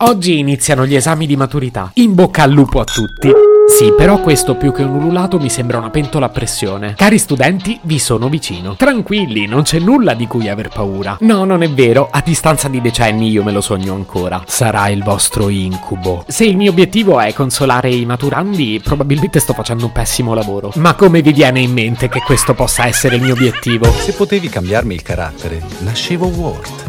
Oggi iniziano gli esami di maturità. In bocca al lupo a tutti. Sì, però questo più che un ululato mi sembra una pentola a pressione. Cari studenti, vi sono vicino. Tranquilli, non c'è nulla di cui aver paura. No, non è vero, a distanza di decenni io me lo sogno ancora. Sarà il vostro incubo. Se il mio obiettivo è consolare i maturandi, probabilmente sto facendo un pessimo lavoro. Ma come vi viene in mente che questo possa essere il mio obiettivo? Se potevi cambiarmi il carattere, nascevo Ward.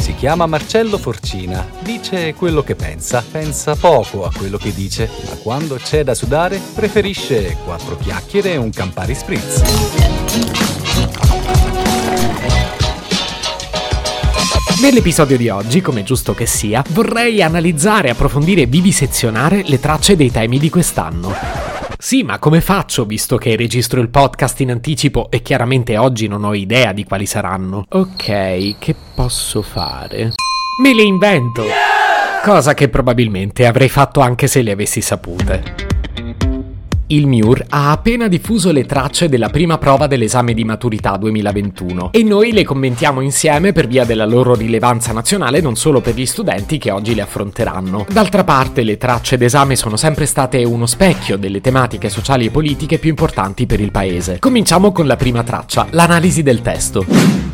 Si chiama Marcello Forcina, dice quello che pensa, pensa poco a quello che dice, ma quando c'è da sudare preferisce quattro chiacchiere e un Campari Spritz. Nell'episodio di oggi, come giusto che sia, vorrei analizzare, approfondire e vivisezionare le tracce dei temi di quest'anno. Sì, ma come faccio visto che registro il podcast in anticipo e chiaramente oggi non ho idea di quali saranno? Ok, che posso fare? Me le invento! Cosa che probabilmente avrei fatto anche se le avessi sapute. Il MIUR ha appena diffuso le tracce della prima prova dell'esame di maturità 2021 e noi le commentiamo insieme per via della loro rilevanza nazionale non solo per gli studenti che oggi le affronteranno. D'altra parte le tracce d'esame sono sempre state uno specchio delle tematiche sociali e politiche più importanti per il paese. Cominciamo con la prima traccia, l'analisi del testo.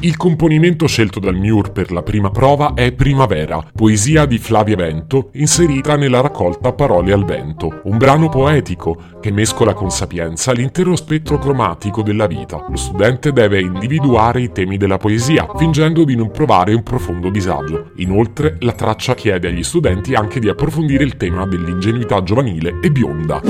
Il componimento scelto dal MIUR per la prima prova è Primavera, poesia di Flavia Vento, inserita nella raccolta Parole al vento, un brano poetico che mescola con sapienza l'intero spettro cromatico della vita. Lo studente deve individuare i temi della poesia, fingendo di non provare un profondo disagio. Inoltre, la traccia chiede agli studenti anche di approfondire il tema dell'ingenuità giovanile e bionda.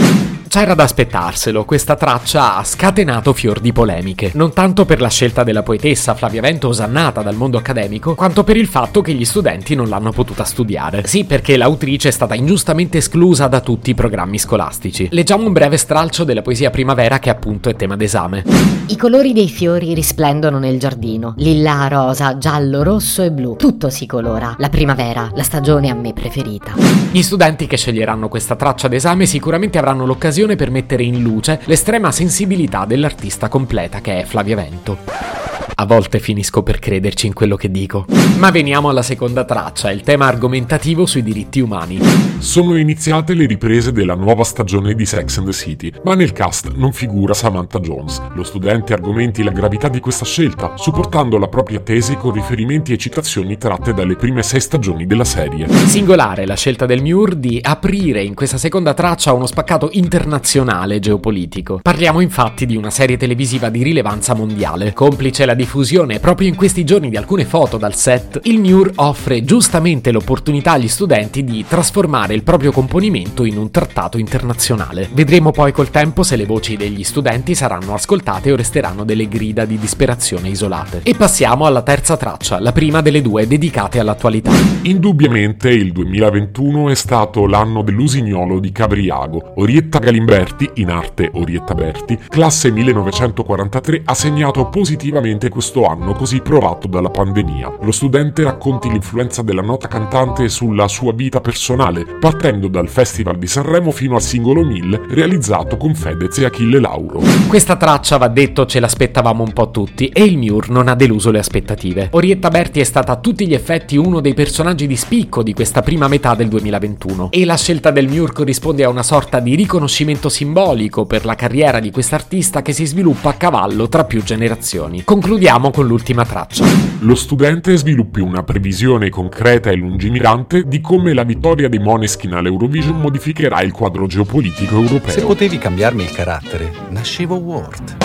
C'era da aspettarselo, questa traccia ha scatenato fior di polemiche, non tanto per la scelta della poetessa Flavia Vento osannata dal mondo accademico, quanto per il fatto che gli studenti non l'hanno potuta studiare. Sì, perché l'autrice è stata ingiustamente esclusa da tutti i programmi scolastici. Leggiamo un breve stralcio della poesia primavera che appunto è tema d'esame. I colori dei fiori risplendono nel giardino, lilla, rosa, giallo, rosso e blu, tutto si colora. La primavera, la stagione a me preferita. Gli studenti che sceglieranno questa traccia d'esame sicuramente avranno l'occasione per mettere in luce l'estrema sensibilità dell'artista completa che è Flavia Vento. A volte finisco per crederci in quello che dico. Ma veniamo alla seconda traccia, il tema argomentativo sui diritti umani. Sono iniziate le riprese della nuova stagione di Sex and the City, ma nel cast non figura Samantha Jones. Lo studente argomenti la gravità di questa scelta, supportando la propria tesi con riferimenti e citazioni tratte dalle prime sei stagioni della serie. Singolare la scelta del MIUR di aprire in questa seconda traccia uno spaccato internazionale geopolitico. Parliamo infatti di una serie televisiva di rilevanza mondiale. Complice la diffusione proprio in questi giorni di alcune foto dal set, il MIUR offre giustamente l'opportunità agli studenti di trasformare il proprio componimento in un trattato internazionale. Vedremo poi col tempo se le voci degli studenti saranno ascoltate o resteranno delle grida di disperazione isolate. E passiamo alla terza traccia, la prima delle due dedicate all'attualità. Indubbiamente il 2021 è stato l'anno dell'usignolo di Cabriago. Orietta Galimberti, in arte Orietta Berti, classe 1943, ha segnato positivamente questo anno così provato dalla pandemia. Lo studente racconti l'influenza della nota cantante sulla sua vita personale, partendo dal Festival di Sanremo fino al singolo 1000 realizzato con Fedez e Achille Lauro. Questa traccia, va detto, ce l'aspettavamo un po' tutti e il MIUR non ha deluso le aspettative. Orietta Berti è stata a tutti gli effetti uno dei personaggi di spicco di questa prima metà del 2021 e la scelta del MIUR corrisponde a una sorta di riconoscimento simbolico per la carriera di quest'artista che si sviluppa a cavallo tra più generazioni. Concludiamo con l'ultima traccia. Lo studente sviluppi una previsione concreta e lungimirante di come la vittoria dei Moneskin all'Eurovision modificherà il quadro geopolitico europeo. Se potevi cambiarmi il carattere, nascevo Ward.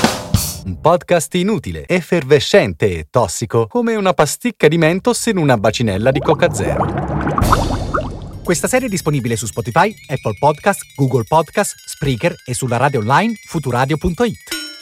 Un podcast inutile, effervescente e tossico, come una pasticca di mentos in una bacinella di Coca Zero. Questa serie è disponibile su Spotify, Apple Podcast, Google Podcast, Spreaker e sulla radio online futuradio.it.